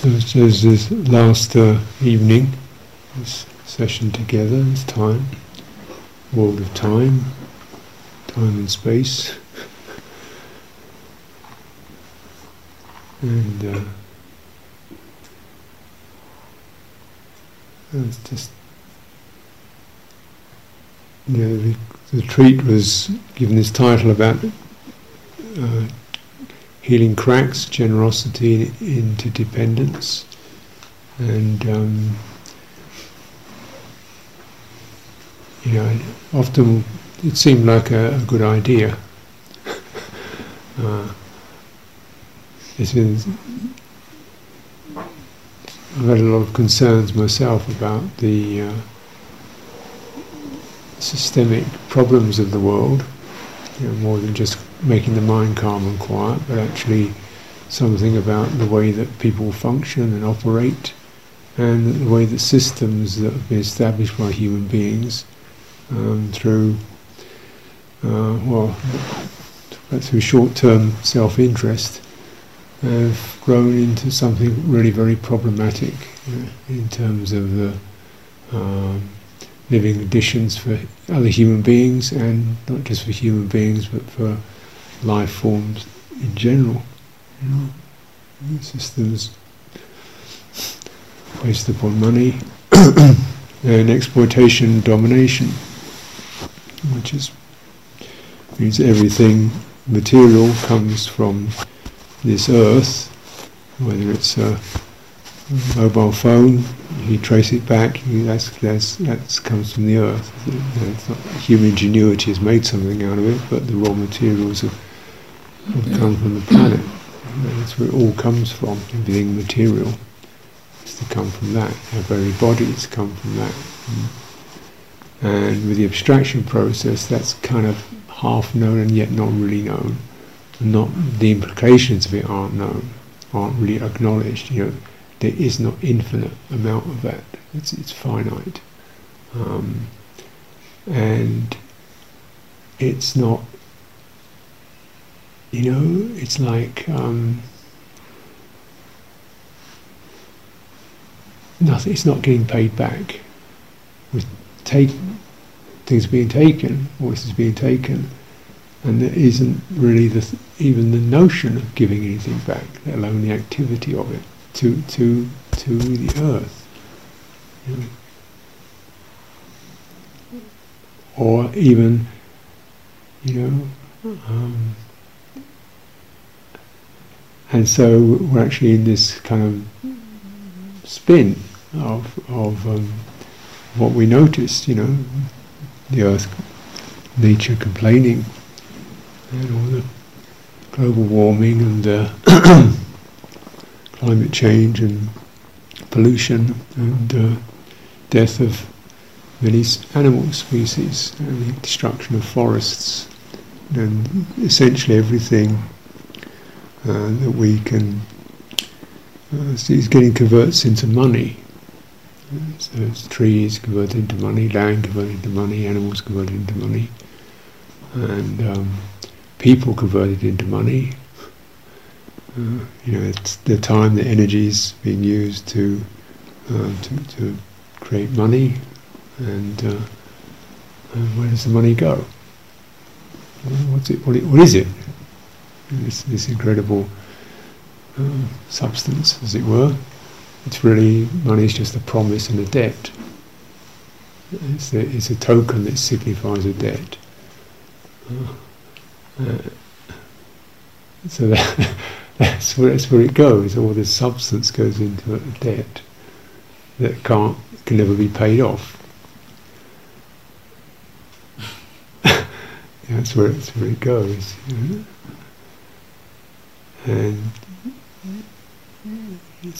So as this last uh, evening, this session together, this time, world of time, time and space, and uh, it's just you know, the, the was given this title about uh, healing cracks, generosity into dependence, and um, you know, often it seemed like a, a good idea. uh, it's been I've had a lot of concerns myself about the uh, systemic problems of the world, you know, more than just making the mind calm and quiet, but actually something about the way that people function and operate, and the way that systems that have been established by human beings um, through, uh, well, through short-term self-interest, have grown into something really very problematic in terms of the um, living conditions for other human beings and not just for human beings but for life forms in general. You know, systems based upon money and exploitation, domination, which is means everything material comes from this earth, whether it's a mobile phone, you trace it back, that's, that's, that comes from the earth. Human ingenuity has made something out of it, but the raw materials have, have come from the planet. That's where it all comes from, everything material. It's to come from that. Our very bodies come from that. And with the abstraction process, that's kind of half known and yet not really known not the implications of it aren't known, aren't really acknowledged. You know, there is not infinite amount of that. It's it's finite, um, and it's not. You know, it's like um, nothing. It's not getting paid back. With take things being taken, voices being taken and there isn't really the th- even the notion of giving anything back, let alone the activity of it to to to the earth. You know. Or even, you know, um, and so we're actually in this kind of spin of of um, what we noticed, you know, the earth, nature complaining and all the global warming and uh, climate change and pollution and uh, death of many animal species and the destruction of forests and essentially everything uh, that we can uh, is getting converts into money. So it's trees converted into money, land converted into money, animals converted into money, and um, people converted into money. Uh, you know, it's the time, the energy is being used to, uh, to, to create money, and, uh, and where does the money go? What's it? What, it, what is it? This, this incredible um, substance, as it were. It's really money is just a promise and a debt. It's a, it's a token that signifies a debt. Uh, uh, so that, that's, where, that's where it goes. All this substance goes into a debt that can't can never be paid off. that's where that's where it goes. You know? And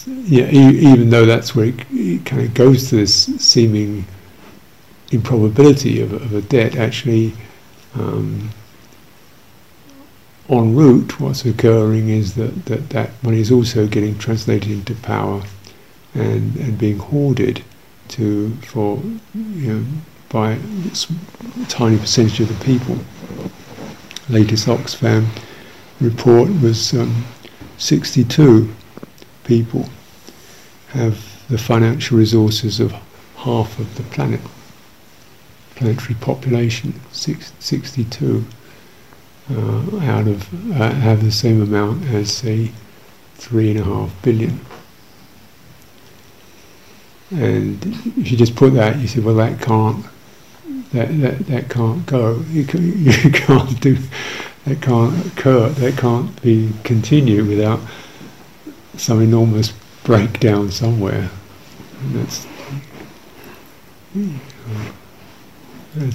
yeah, even though that's where it, it, kind of goes to this seeming improbability of, of a debt, actually. Um, en route, what's occurring is that, that that money is also getting translated into power and, and being hoarded to for you know by a tiny percentage of the people. Latest Oxfam report was um, 62 people have the financial resources of half of the planet, planetary population, six, 62, uh, out of uh, have the same amount as say three and a half billion. And if you just put that, you say, well, that can't, that that, that can't go. You, can, you can't do, that can't occur. That can't be continued without some enormous breakdown somewhere. And that's.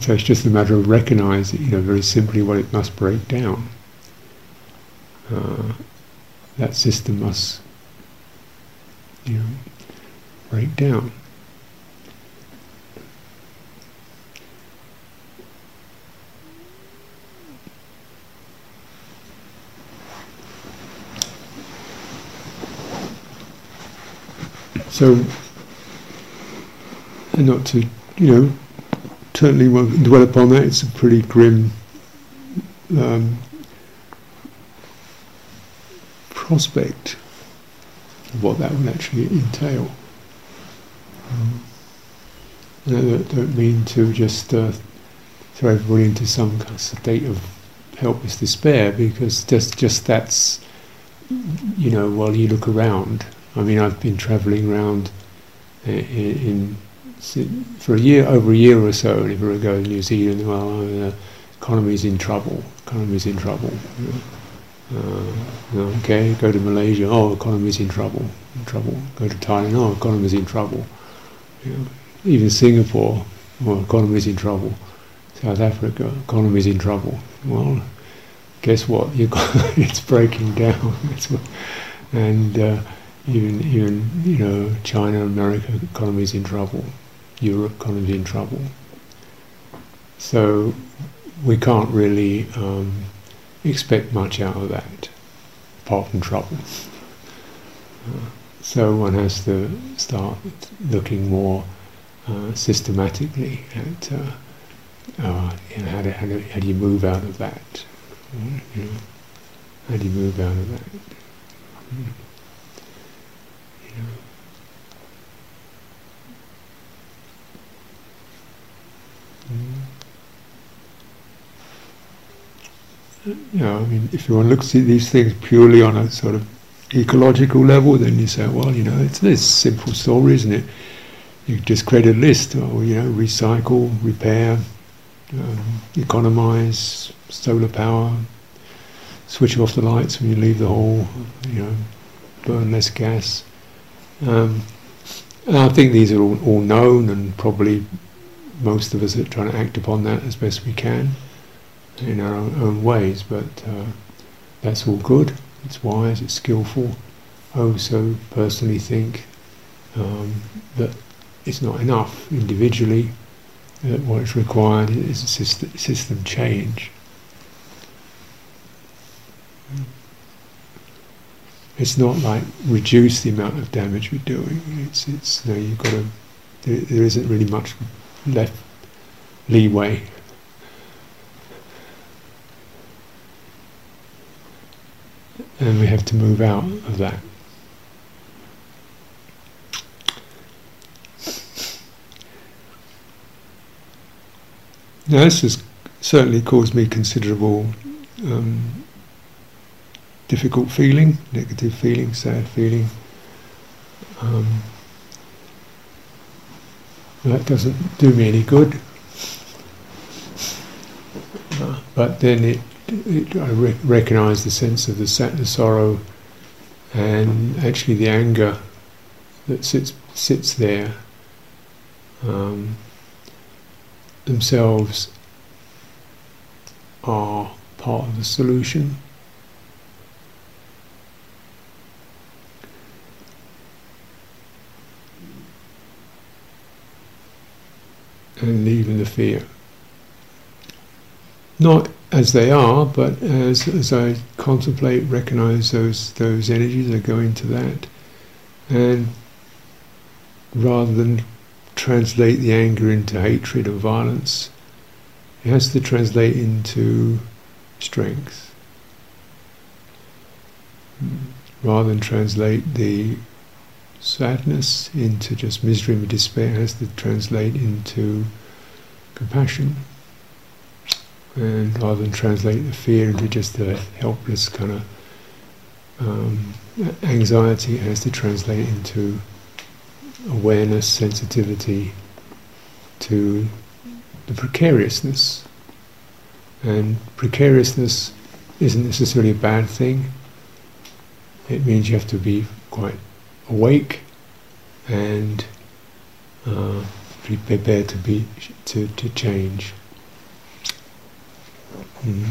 so it's just a matter of recognizing, you know, very simply what it must break down. Uh, that system must, you know, break down. So, and not to, you know, certainly won't dwell upon that. It's a pretty grim um, prospect of what that would actually entail. Um, I don't, don't mean to just uh, throw everybody into some kind of state of helpless despair because just just that's you know while you look around. I mean, I've been travelling around in, in, for a year over a year or so. And if I go to New Zealand, well, the economy's in trouble. Economy's in trouble. Know. Uh, okay, go to Malaysia. Oh, economy's in trouble. In trouble. Go to Thailand. Oh, economy's in trouble. Even Singapore, well, economy's in trouble. South Africa, economy's in trouble. Well, guess what? It's breaking down. and uh, even even you know China, America, economy's in trouble. Europe, economy's in trouble. So we can't really um, expect much out of that, apart from trouble. So one has to start looking more uh, systematically at uh, uh, you know, how, do, how, do, how do you move out of that? You know, how do you move out of that? You You know, I mean, if you want to look at these things purely on a sort of ecological level, then you say, well, you know, it's this simple story, isn't it? You just create a list, or you know, recycle, repair, um, economize, solar power, switch off the lights when you leave the hall, you know, burn less gas. Um, I think these are all, all known, and probably most of us are trying to act upon that as best we can in our own, own ways. But uh, that's all good. It's wise. It's skillful. I also personally think um, that it's not enough individually. That what is required is a system, system change. It's not like reduce the amount of damage we're doing. It's it's you know, you've got to. There, there isn't really much left leeway. And we have to move out of that. Now, this has certainly caused me considerable um, difficult feeling, negative feeling, sad feeling. Um, that doesn't do me any good. But then it, it I re- recognise the sense of the, the sorrow and actually the anger that sits sits there um, themselves are part of the solution. And even the fear. Not as they are, but as, as I contemplate, recognize those those energies, I go into that, and rather than translate the anger into hatred or violence, it has to translate into strength. Rather than translate the sadness into just misery and despair has to translate into compassion. And rather than translate the fear into just a helpless kind of um, anxiety, has to translate into awareness, sensitivity to the precariousness. And precariousness isn't necessarily a bad thing. It means you have to be quite awake and uh, be prepared to be to, to change. Mm.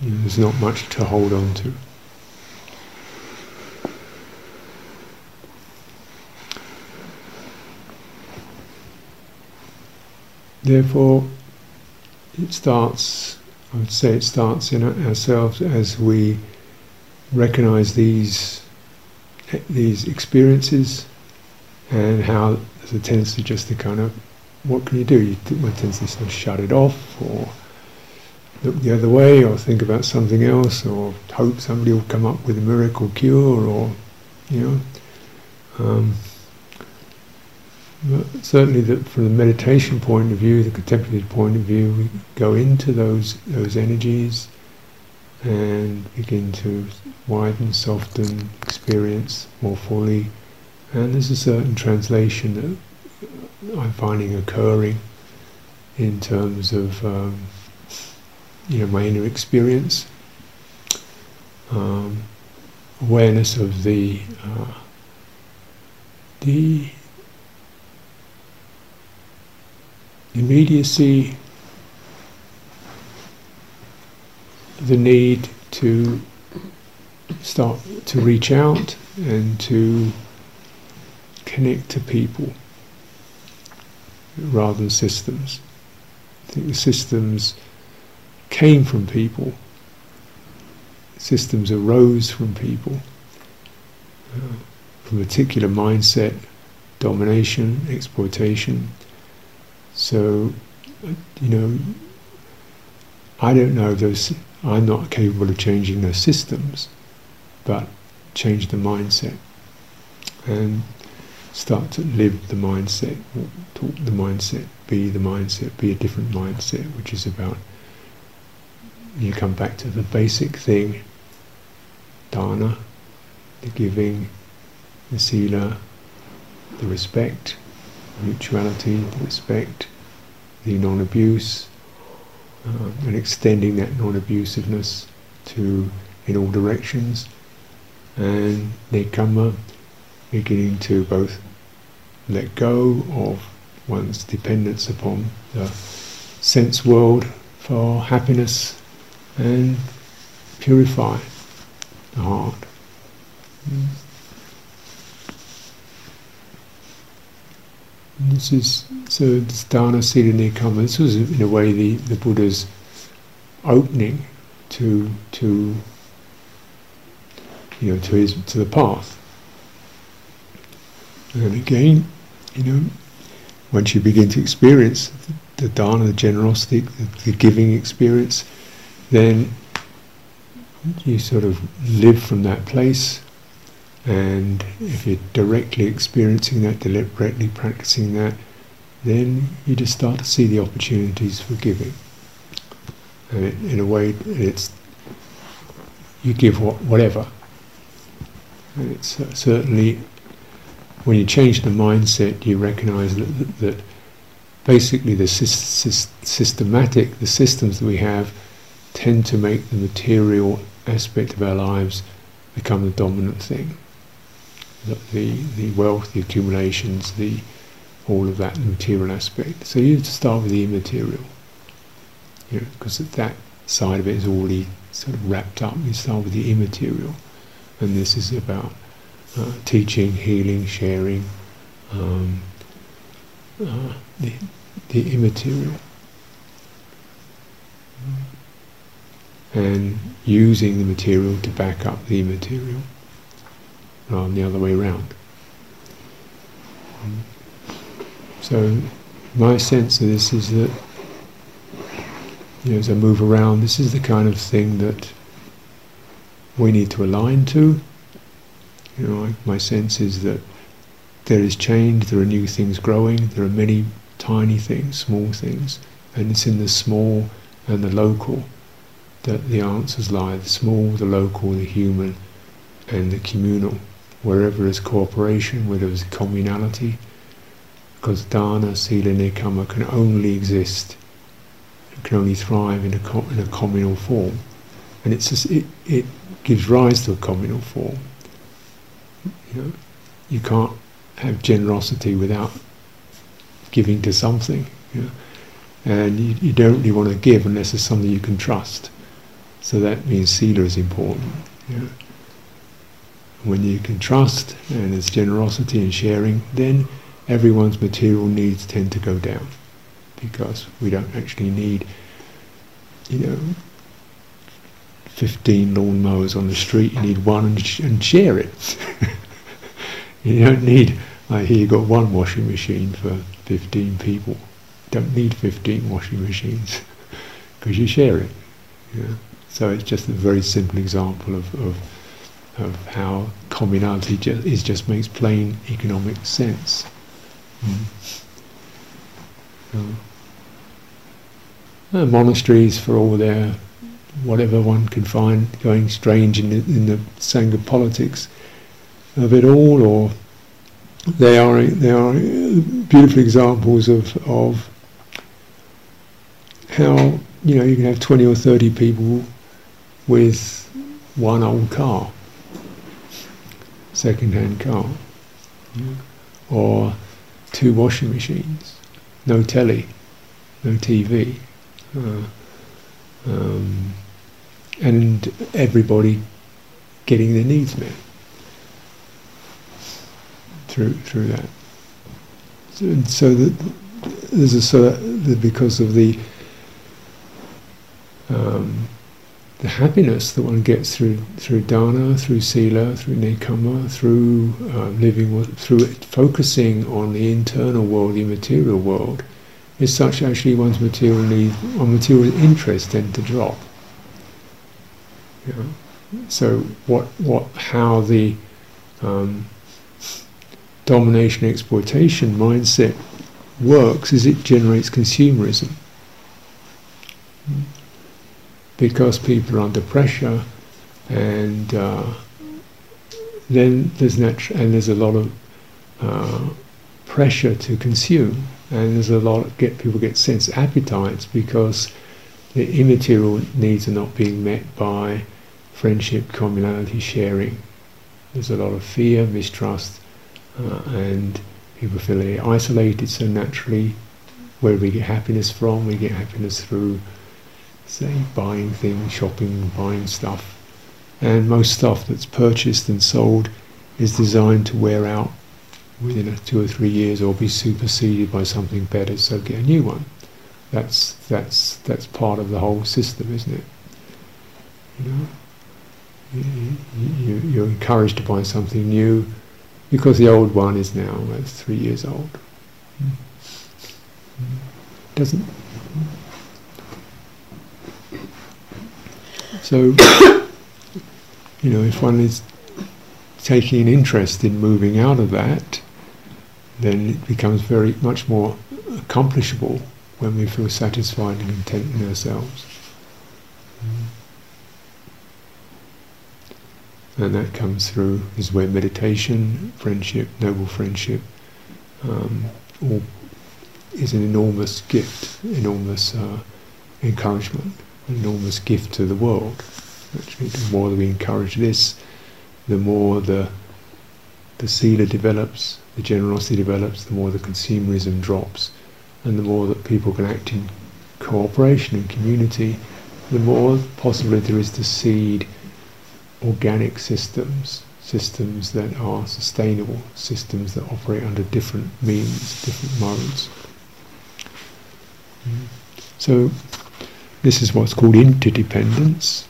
There's not much to hold on to. Therefore, it starts, I would say it starts in ourselves as we recognize these these experiences and how there's a tendency just to kind of, what can you do? You one tendency to sort of shut it off or look the other way or think about something else or hope somebody will come up with a miracle cure or, you know. Um, certainly, the, from the meditation point of view, the contemplative point of view, we go into those those energies and begin to widen, soften, experience more fully. And there's a certain translation that I'm finding occurring in terms of um, you know my inner experience, um, awareness of the uh, the immediacy, the need to start to reach out and to connect to people rather than systems. I think the systems came from people. Systems arose from people, uh, from a particular mindset, domination, exploitation, so, you know, I don't know if those. I'm not capable of changing those systems, but change the mindset and start to live the mindset, talk the mindset, be the mindset, be a different mindset, which is about you come back to the basic thing, dana, the giving, the sila, the respect, mutuality, the respect, the non-abuse, uh, and extending that non-abusiveness to in all directions, and nekkhamma, beginning to both let go of one's dependence upon the sense world for happiness and purify the heart. Mm. This is so this dana sila nekkhamma. This was in a way the, the Buddha's opening to to you know to his to the path. And again, you know, once you begin to experience the, the dana, the generosity, the, the giving experience, then you sort of live from that place and if you're directly experiencing that, deliberately practicing that, then you just start to see the opportunities for giving. And it, in a way, it's you give what, whatever. And it's certainly when you change the mindset, you recognise that, that, that, basically the systematic, the systems that we have, tend to make the material aspect of our lives become the dominant thing the, the wealth, the accumulations, the all of that material aspect. So you start with the immaterial, you know, because that side of it is already sort of wrapped up. You start with the immaterial, and this is about uh, teaching, healing, sharing, um, uh, the, the immaterial, and using the material to back up the immaterial rather than the other way around. So my sense of this is that you know, as I move around, this is the kind of thing that we need to align to You know, my sense is that there is change, there are new things growing, there are many tiny things, small things, and it's in the small and the local that the answers lie the small, the local, the human, and the communal. Wherever there's cooperation, where there's communality, because dana, sila, nekkhamma can only exist, can only thrive in a, in a communal form. And it's just, it, it gives rise to a communal form. You know, you can't have generosity without giving to something. You know? And you, you don't really want to give unless it's something you can trust. So that means sila is important. You know? When you can trust and there's generosity and sharing, then everyone's material needs tend to go down because we don't actually need, you know, 15 lawnmowers on the street. You need one and, sh- and share it. you don't need, I hear you've got one washing machine for 15 people. You don't need 15 washing machines because you share it. Yeah. So it's just a very simple example of, of, of how communality just, is just makes plain economic sense. Mm. Uh, monasteries, for all their whatever one can find going strange in the, in the Sangha politics of it all, or they are they are beautiful examples of of how you know you can have twenty or thirty people with one old car, second-hand car, or two washing machines, no telly, no TV, uh, um, and everybody getting their needs met through through that. So, so that there's a sort of because of the um, the happiness that one gets through through dana, through sila, through nekkhamma, through uh, living, through focusing on the internal world, the material world, is such actually one's material need, or material interest tend to drop. So what what how the um, domination exploitation mindset works is it generates consumerism because people are under pressure, and uh, then there's natu- and there's a lot of uh, pressure to consume, and there's a lot of get people get sense appetites because the immaterial needs are not being met by friendship, communality, sharing. There's a lot of fear, mistrust, uh, and people feel they're isolated. So naturally, where we get happiness from? We get happiness through say buying things, shopping, buying stuff. And most stuff that's purchased and sold is designed to wear out within two or three years or be superseded by something better, so get a new one. That's that's that's part of the whole system, isn't it? You know, you, you, are encouraged to buy something new because the old one is now uh, three years old. Doesn't So, you know, if one is taking an interest in moving out of that, then it becomes very much more accomplishable when we feel satisfied and content in ourselves. Mm. And that comes through is where meditation, friendship, noble friendship, um, all is an enormous gift, enormous uh, encouragement enormous gift to the world. Actually, the more that we encourage this, the more the the sila develops, the generosity develops, the more the consumerism drops, and the more that people can act in cooperation and community, the more possibility there is to seed organic systems, systems that are sustainable, systems that operate under different means, different modes. Mm. So this is what's called interdependence.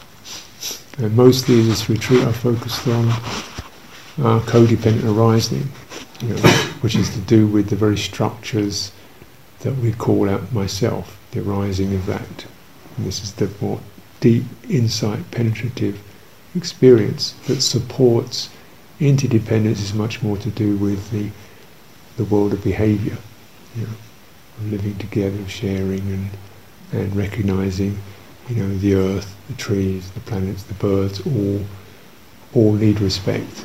And mostly in this retreat I focused on uh, codependent arising, you know, which is to do with the very structures that we call out myself, the arising of that. And this is the more deep, insight, penetrative experience that supports Interdependence is much more to do with the the world of behaviour, you know, living together, sharing, and and recognizing, you know, the earth, the trees, the planets, the birds, all all need respect,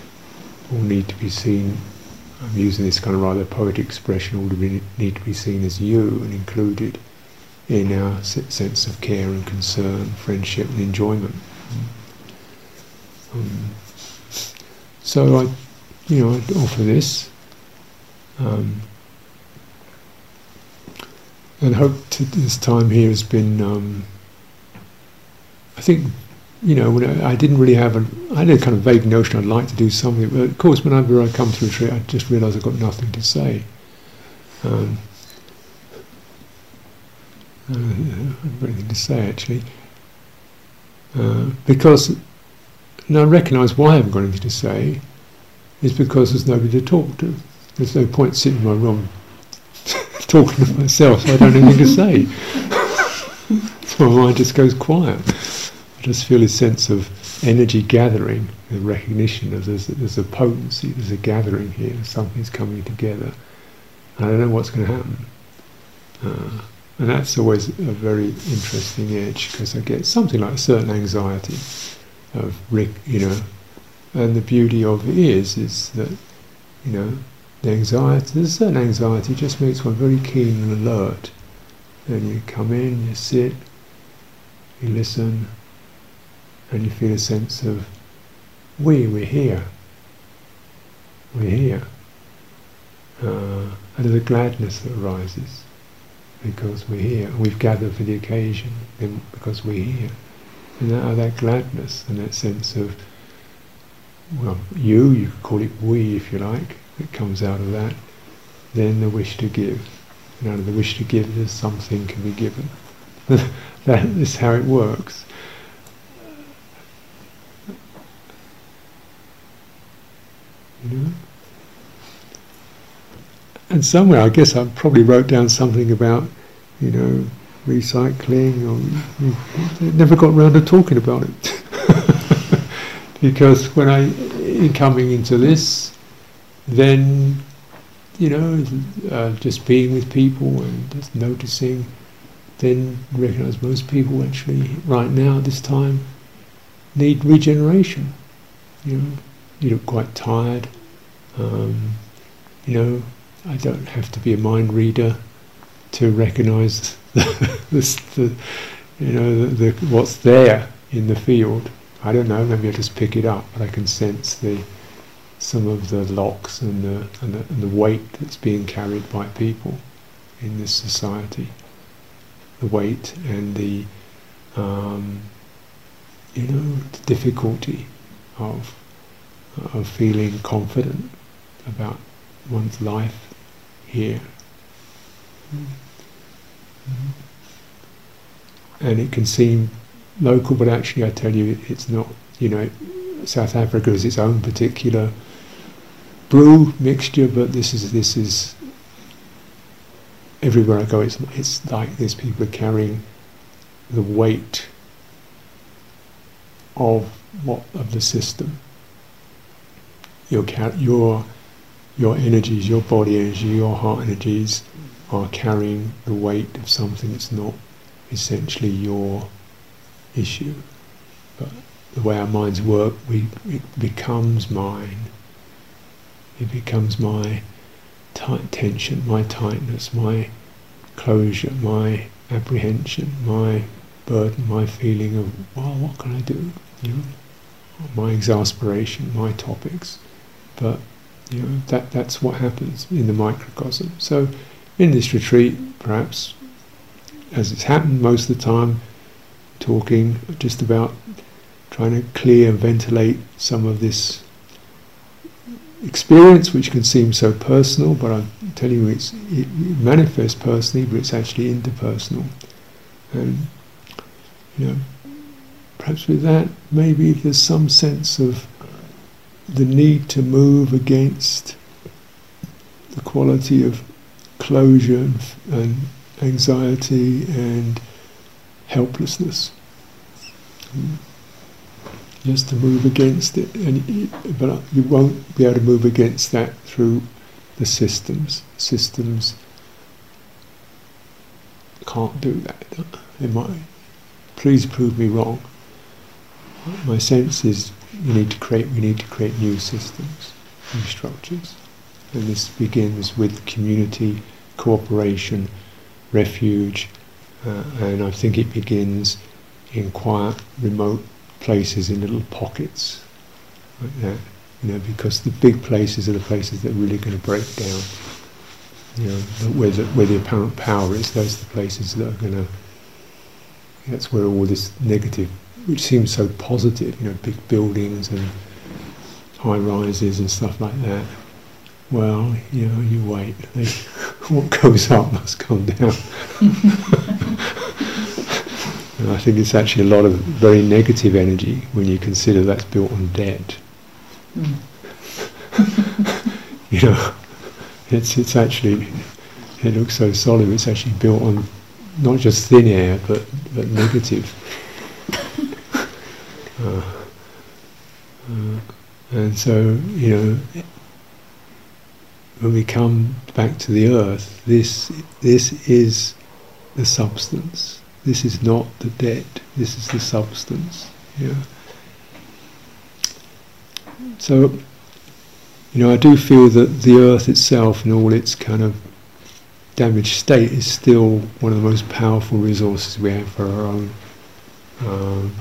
all need to be seen. I'm using this kind of rather poetic expression. All need to be seen as you and included in our sense of care and concern, friendship and enjoyment. Um, so I, you know, I offer this, um, and hope this time here has been. Um, I think, you know, when I, I, didn't really have a, I had a kind of vague notion I'd like to do something, but of course, whenever I come to a retreat, I just realise I've got nothing to say. Um, uh, I've got anything to say actually. Uh, because, and I recognise why I haven't got anything to say, is because there's nobody to talk to. There's no point sitting in my room talking to myself, so I don't have anything to say. so my mind just goes quiet. I just feel a sense of energy gathering, the recognition of there's, there's a potency, there's a gathering here, something's coming together. I don't know what's going to happen. Uh, and that's always a very interesting edge because I get something like a certain anxiety of, Rick, you know, and the beauty of it is, is that, you know, the anxiety, there's a certain anxiety just makes one very keen and alert. And you come in, you sit, you listen, and you feel a sense of, we, we're here. We're here. Uh, and there's a gladness that arises because we're here. We've gathered for the occasion because we're here. And that, that gladness and that sense of, well, you, you could call it we if you like, that comes out of that. Then the wish to give. And out of the wish to give, there's something can be given. that is how it works. You know? and somewhere I guess I probably wrote down something about, you know, recycling, or never got around to talking about it. because when I, in coming into this, then, you know, uh, just being with people and just noticing, then recognize most people actually, right now, this time, need regeneration. You know, you look quite tired. Um, you know, I don't have to be a mind reader to recognise the, the, you know, the, the, what's there in the field. I don't know. Maybe I just pick it up, but I can sense the some of the locks and the, and the, and the weight that's being carried by people in this society. The weight and the um, you know the difficulty of of feeling confident about one's life here. Mm-hmm. And it can seem local, but actually, I tell you, it's not. You know, South Africa is its own particular brew mixture, but this is this is everywhere I go. It's it's like this. People are carrying the weight of what of the system. Your your your energies, your body energy, your heart energies are carrying the weight of something that's not essentially your issue. But the way our minds work, we, it becomes mine. It becomes my tight tension, my tightness, my closure, my apprehension, my burden, my feeling of, well, what can I do? You know, my exasperation, my topics. But you know, that, that's what happens in the microcosm. So in this retreat, perhaps, as it's happened most of the time, talking just about trying to clear and ventilate some of this experience which can seem so personal, but I'm telling you it's, it manifests personally, but it's actually interpersonal. And, you know, perhaps with that, maybe there's some sense of the need to move against the quality of closure and, and anxiety and helplessness. Mm. Just to move against it, and it, but you won't be able to move against that through the systems. Systems can't do that. It might. Please prove me wrong. My sense is need to create. We need to create new systems, new structures, and this begins with community cooperation, refuge, uh, and I think it begins in quiet, remote places, in little pockets, like that. You know, because the big places are the places that are really going to break down. You know, where the, where the apparent power is, those are the places that are going to. That's where all this negative, which seems so positive, you know, big buildings and high rises and stuff like that. Well, you know, you wait. What goes up must come down. and I think it's actually a lot of very negative energy when you consider that's built on debt. Mm. you know, it's it's actually it looks so solid. It's actually built on not just thin air, but but negative. uh, uh, and so you know when we come back to the earth, this this is the substance. This is not the dead. This is the substance. Yeah. So, you know, I do feel that the earth itself and all its kind of damaged state is still one of the most powerful resources we have for our own um,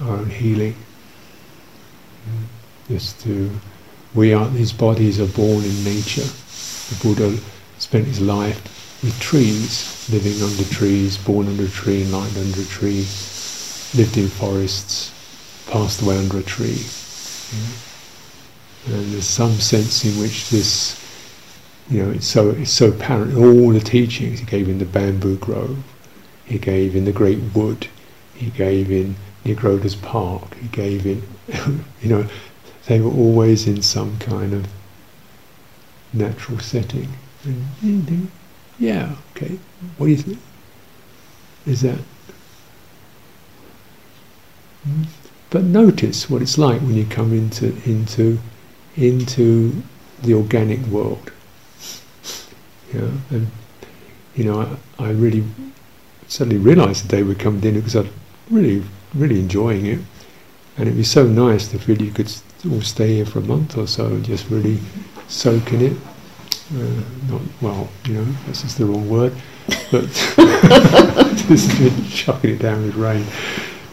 our own healing. Just to we are, these bodies are born in nature. The Buddha spent his life with trees, living under trees, born under a tree, enlightened under a tree, lived in forests, passed away under a tree. Yeah. And there's some sense in which this, you know, it's so it's so apparent in all the teachings he gave in the bamboo grove, he gave in the great wood, he gave in Nigrodha's park, he gave in, you know, they were always in some kind of natural setting. Mm-hmm. And think, yeah, okay, what do you think? Is that? But notice what it's like when you come into into into the organic world. Yeah, and you know, I, I really suddenly realised the day we come in because I'm really really enjoying it, and it'd be so nice to feel you could all stay here for a month or so and just really soak in it. Uh, not well, you know, this is the wrong word, but just chucking it down with rain.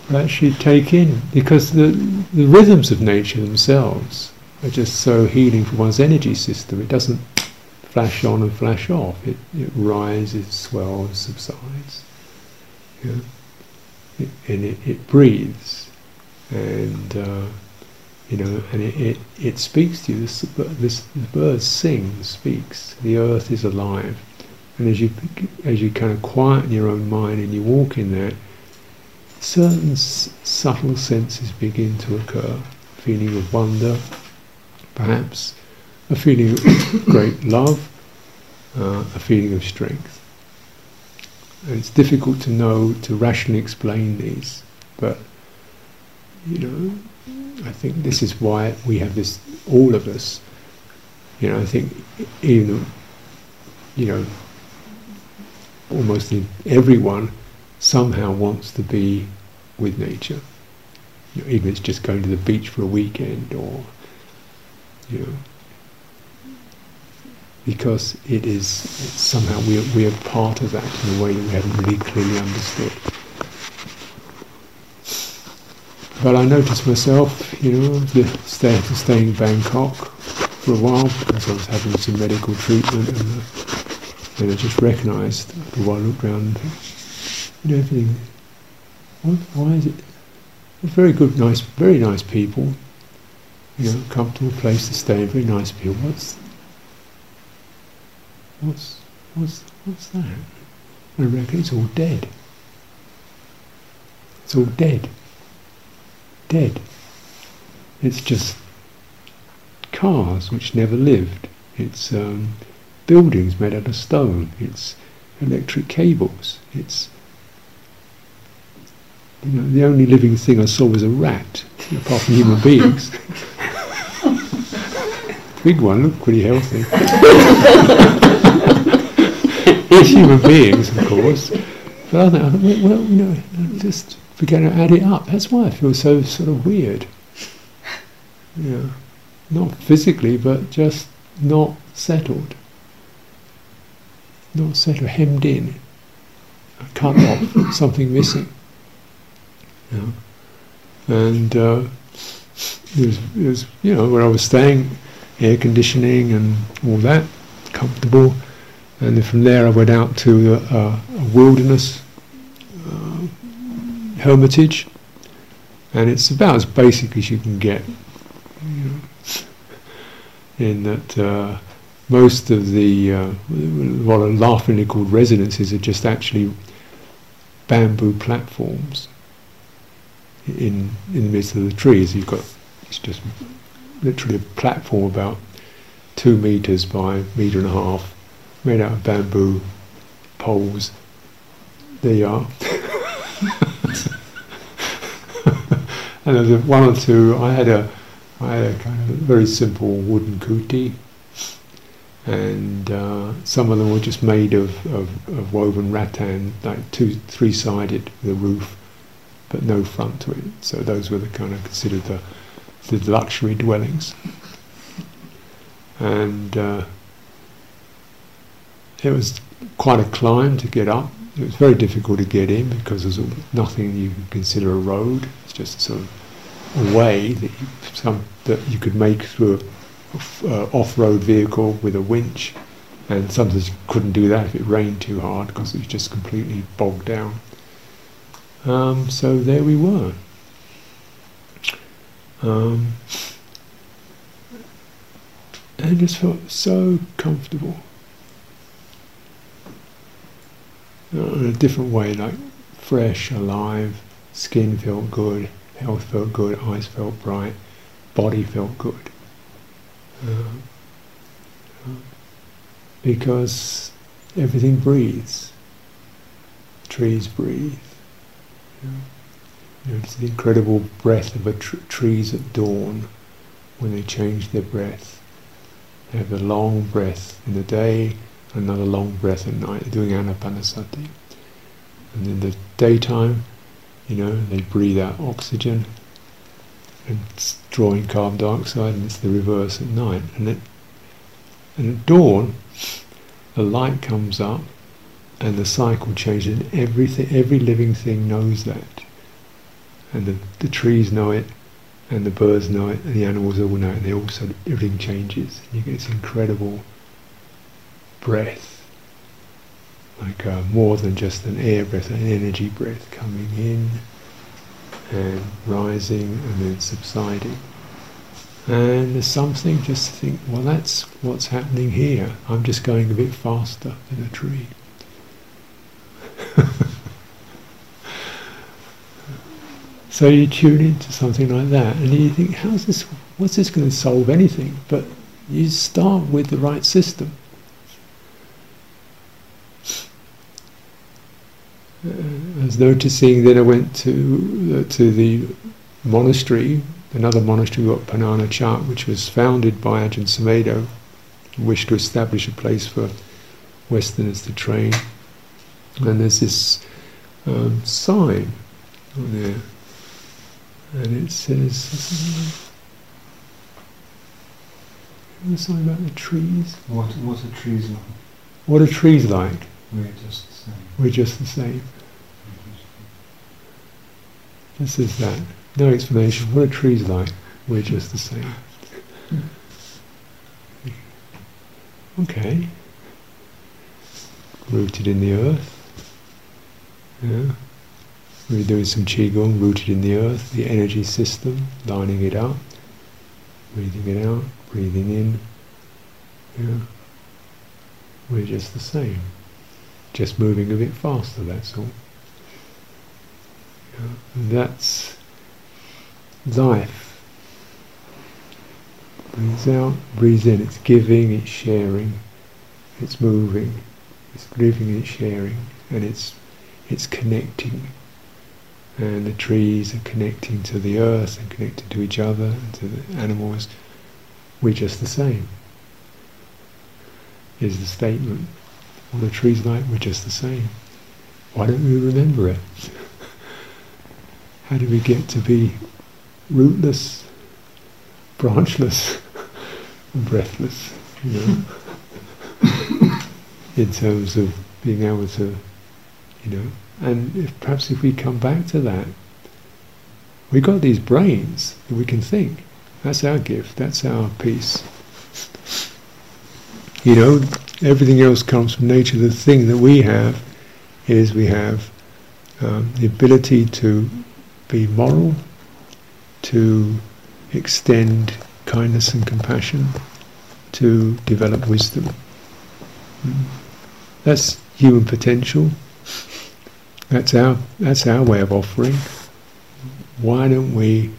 But actually take in because the the rhythms of nature themselves are just so healing for one's energy system. It doesn't flash on and flash off. It it rises, swells, subsides. Yeah. It, and it, it breathes and. Uh, you know, and it, it, it speaks to you. This, this bird sings, speaks. The earth is alive, and as you as you kind of quieten your own mind and you walk in that, certain s- subtle senses begin to occur. Feeling of wonder, perhaps, a feeling of great love, uh, a feeling of strength. And it's difficult to know to rationally explain these, but you know I think this is why we have this, all of us, you know, I think even, you know, almost everyone somehow wants to be with nature. You know, even if it's just going to the beach for a weekend or, you know, because it is somehow we are, we are part of that in a way that we haven't really clearly understood. But I noticed myself, you know, stay, to stay in Bangkok for a while because I was having some medical treatment and, uh, I just recognised after a while I looked around, you know, everything. What, why is it? Very good, nice, very nice people. You know, comfortable place to stay, very nice people. What's, what's, what's, what's that? I reckon it's all dead. It's all dead dead. It's just cars which never lived. It's um, buildings made out of stone. It's electric cables. It's you know the only living thing I saw was a rat. apart from human beings. Big one, look pretty healthy. It's human beings, of course. But I think, well, you know, just began to add it up. That's why I feel so sort of weird. You know, not physically, but just not settled. Not settled, hemmed in, cut off, something missing. You know. And uh, it, was, it was, you know, where I was staying, air conditioning and all that, comfortable. And then from there I went out to a, a wilderness uh, hermitage, and it's about as basic as you can get. In that uh, most of the uh, what are laughingly called residences are just actually bamboo platforms in in the midst of the trees. You've got it's just literally a platform about two meters by meter and a half, made out of bamboo poles. There you are. and there's one or two. I had a, I had a kind of very simple wooden kuti, and uh, some of them were just made of, of, of woven rattan, like two, three-sided with a roof, but no front to it. So those were the kind of considered the, the luxury dwellings. And uh, it was quite a climb to get up. It was very difficult to get in because there's nothing you could consider a road. It's just sort of a way that you, some, that you could make through an uh, off-road vehicle with a winch, and sometimes you couldn't do that if it rained too hard because it was just completely bogged down. Um, so there we were. Um, and just felt so comfortable. In a different way, like fresh, alive, skin felt good, health felt good, eyes felt bright, body felt good. Uh, because everything breathes. Trees breathe. You know, it's the incredible breath of a tr- trees at dawn when they change their breath. They have a long breath in the day another long breath at night, doing anapanasati. And in the daytime, you know, they breathe out oxygen and it's drawing carbon dioxide, and it's the reverse at night. And, it, and at dawn, the light comes up and the cycle changes, and everything, every living thing knows that. And the, the trees know it, and the birds know it, and the animals all know it, and they also, everything changes. You get this incredible breath, like uh, more than just an air breath, an energy breath coming in and rising and then subsiding. And there's something just to think, well, that's what's happening here. I'm just going a bit faster than a tree. so you tune into something like that, and you think, how's this? What's this going to solve anything? But you start with the right system. I was noticing, then I went to uh, to the monastery, another monastery called Pah Nanachat, which was founded by Ajahn Sumedho, who wished to establish a place for Westerners to train. And there's this um, sign on there, and it says, sign about the trees? What, what are trees like? What are trees like? We're just the same. We're just the same. This is that. No explanation. What are trees like? We're just the same. Okay. Rooted in the earth. Yeah. We're doing some Qigong, rooted in the earth, the energy system, lining it up, breathing it out, breathing in. Yeah. We're just the same. Just moving a bit faster, that's all. That's life. Breathe out, breathe in. It's giving, it's sharing, it's moving, it's giving, it's sharing, and it's it's connecting. and the trees are connecting to the earth and connected to each other and to the animals. We're just the same. Is the statement. All the trees like we're just the same. Why don't we remember it? How do we get to be rootless, branchless, breathless? You know, in terms of being able to, you know, and if, perhaps if we come back to that, we've got these brains that we can think. That's our gift. That's our peace. You know, everything else comes from nature. The thing that we have is we have um, the ability to be moral, to extend kindness and compassion, to develop wisdom. That's human potential. That's our that's our way of offering. Why don't we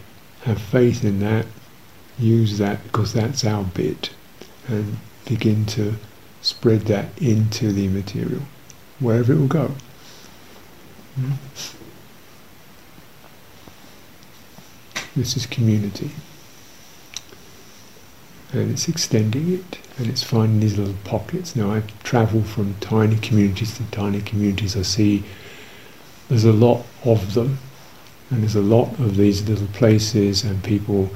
have faith in that, use that because that's our bit, and begin to spread that into the material, wherever it will go. Hmm? This is community. And it's extending it, and it's finding these little pockets. Now, I travel from tiny communities to tiny communities. I see there's a lot of them, and there's a lot of these little places, and people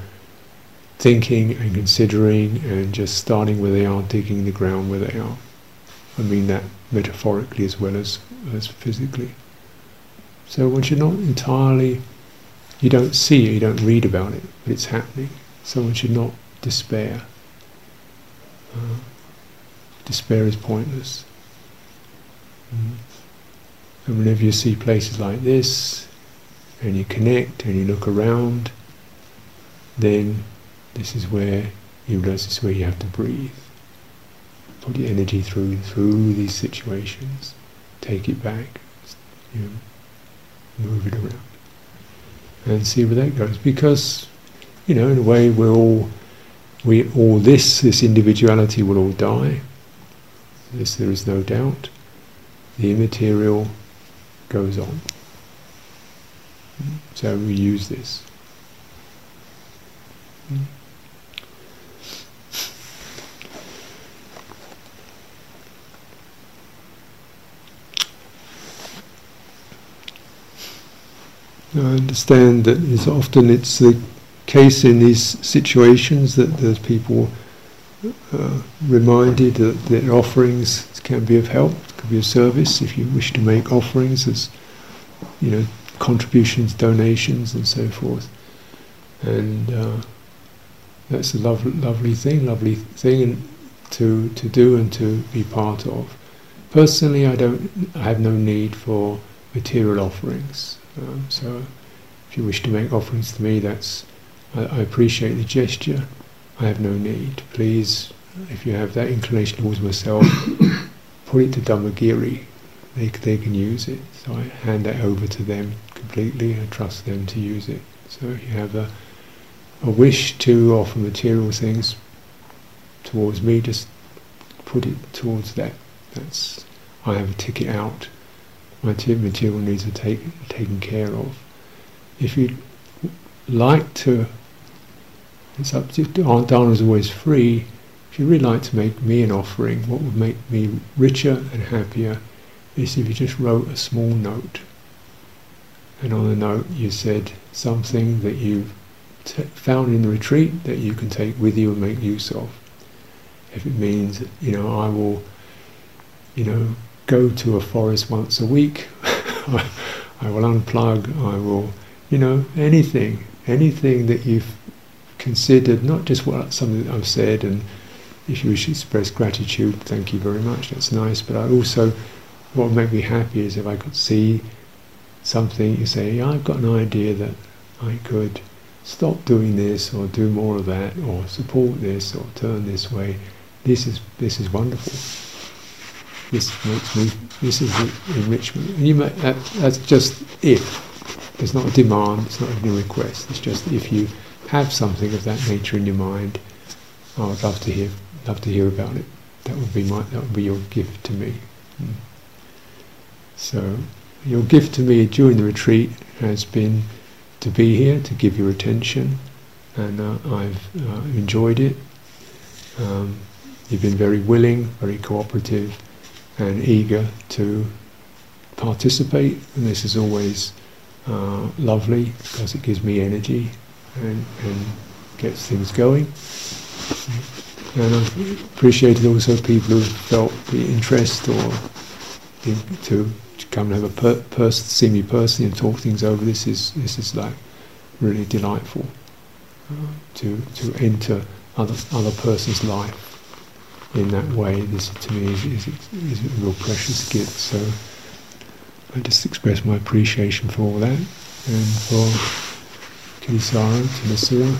thinking and considering and just starting where they are, digging the ground where they are. I mean that metaphorically as well as, as physically. So once you're not entirely you don't see it, you don't read about it, but it's happening. Someone should not despair. Uh, despair is pointless. Mm. And whenever you see places like this, and you connect and you look around, then this is where you realize this is where you have to breathe. Put your energy through through these situations. Take it back. You know, move it around and see where that goes. Because, you know, in a way, we're all, we all this, this individuality will all die. This there is no doubt. The immaterial goes on. So we use this. I understand that it's often it's the case in these situations that there's people uh, reminded that their offerings can be of help, can be of service. If you wish to make offerings, as you know, contributions, donations, and so forth, and uh, that's a lovely, lovely thing, lovely thing to to do and to be part of. Personally, I don't, I have no need for material offerings. Um, so, if you wish to make offerings to me, that's I, I, appreciate the gesture. I have no need. Please, if you have that inclination towards myself, put it to Dhammagiri. They they can use it. So I hand that over to them completely. I trust them to use it. So if you have a a wish to offer material things towards me, just put it towards that. That's I have a ticket out material needs are take, taken care of. If you'd like to, it's up to Dharma is always free. If you really like to make me an offering, what would make me richer and happier is if you just wrote a small note. And on the note you said something that you've t- found in the retreat that you can take with you and make use of. If it means, you know, I will, you know, go to a forest once a week. I will unplug. I will, you know, anything, anything that you've considered, not just what something that I've said, and if you wish to express gratitude, thank you very much. That's nice. But I also, what would make me happy is if I could see something. You say, yeah, I've got an idea that I could stop doing this, or do more of that, or support this, or turn this way. This is this is wonderful this makes me, this is the enrichment. And you may, that, that's just if. It's not a demand, it's not a request, it's just if you have something of that nature in your mind, I would love to hear, love to hear about it. That would be my, that would be your gift to me. Mm. So, your gift to me during the retreat has been to be here, to give your attention, and uh, I've uh, enjoyed it. Um, you've been very willing, very cooperative, and eager to participate, and this is always uh, lovely because it gives me energy and, and gets things going. And I've appreciated also people who felt the interest or to, to come and have a per, see me personally and talk things over. This is this is like really delightful uh, to to enter other other person's life in that way. This to me is, is, is a real precious gift. So I just express my appreciation for all that and for Kittisaro, Thanissara,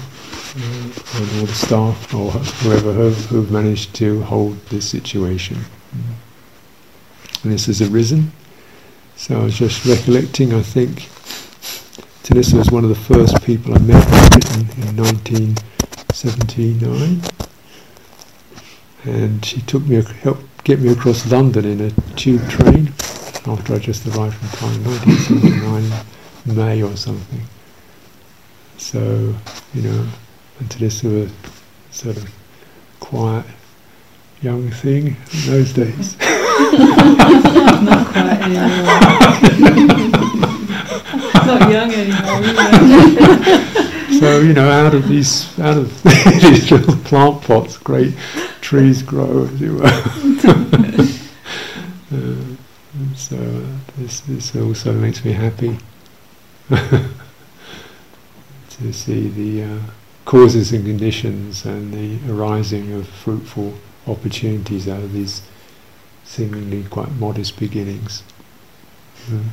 uh, and all the staff or whoever have, who've managed to hold this situation. And this has arisen. So I was just recollecting, I think Tanissa was one of the first people I met in Britain in 1979. And she took me, helped get me across London in a tube train after I just arrived from Thailand, 1979, May or something. So, you know, and to this sort of, sort of quiet young thing in those days. Not quite anymore. Not young anymore, either. So, you know, out of these, out of these little plant pots, great trees grow, as it were. uh, so this, this also makes me happy to see the uh, causes and conditions and the arising of fruitful opportunities out of these seemingly quite modest beginnings. Mm.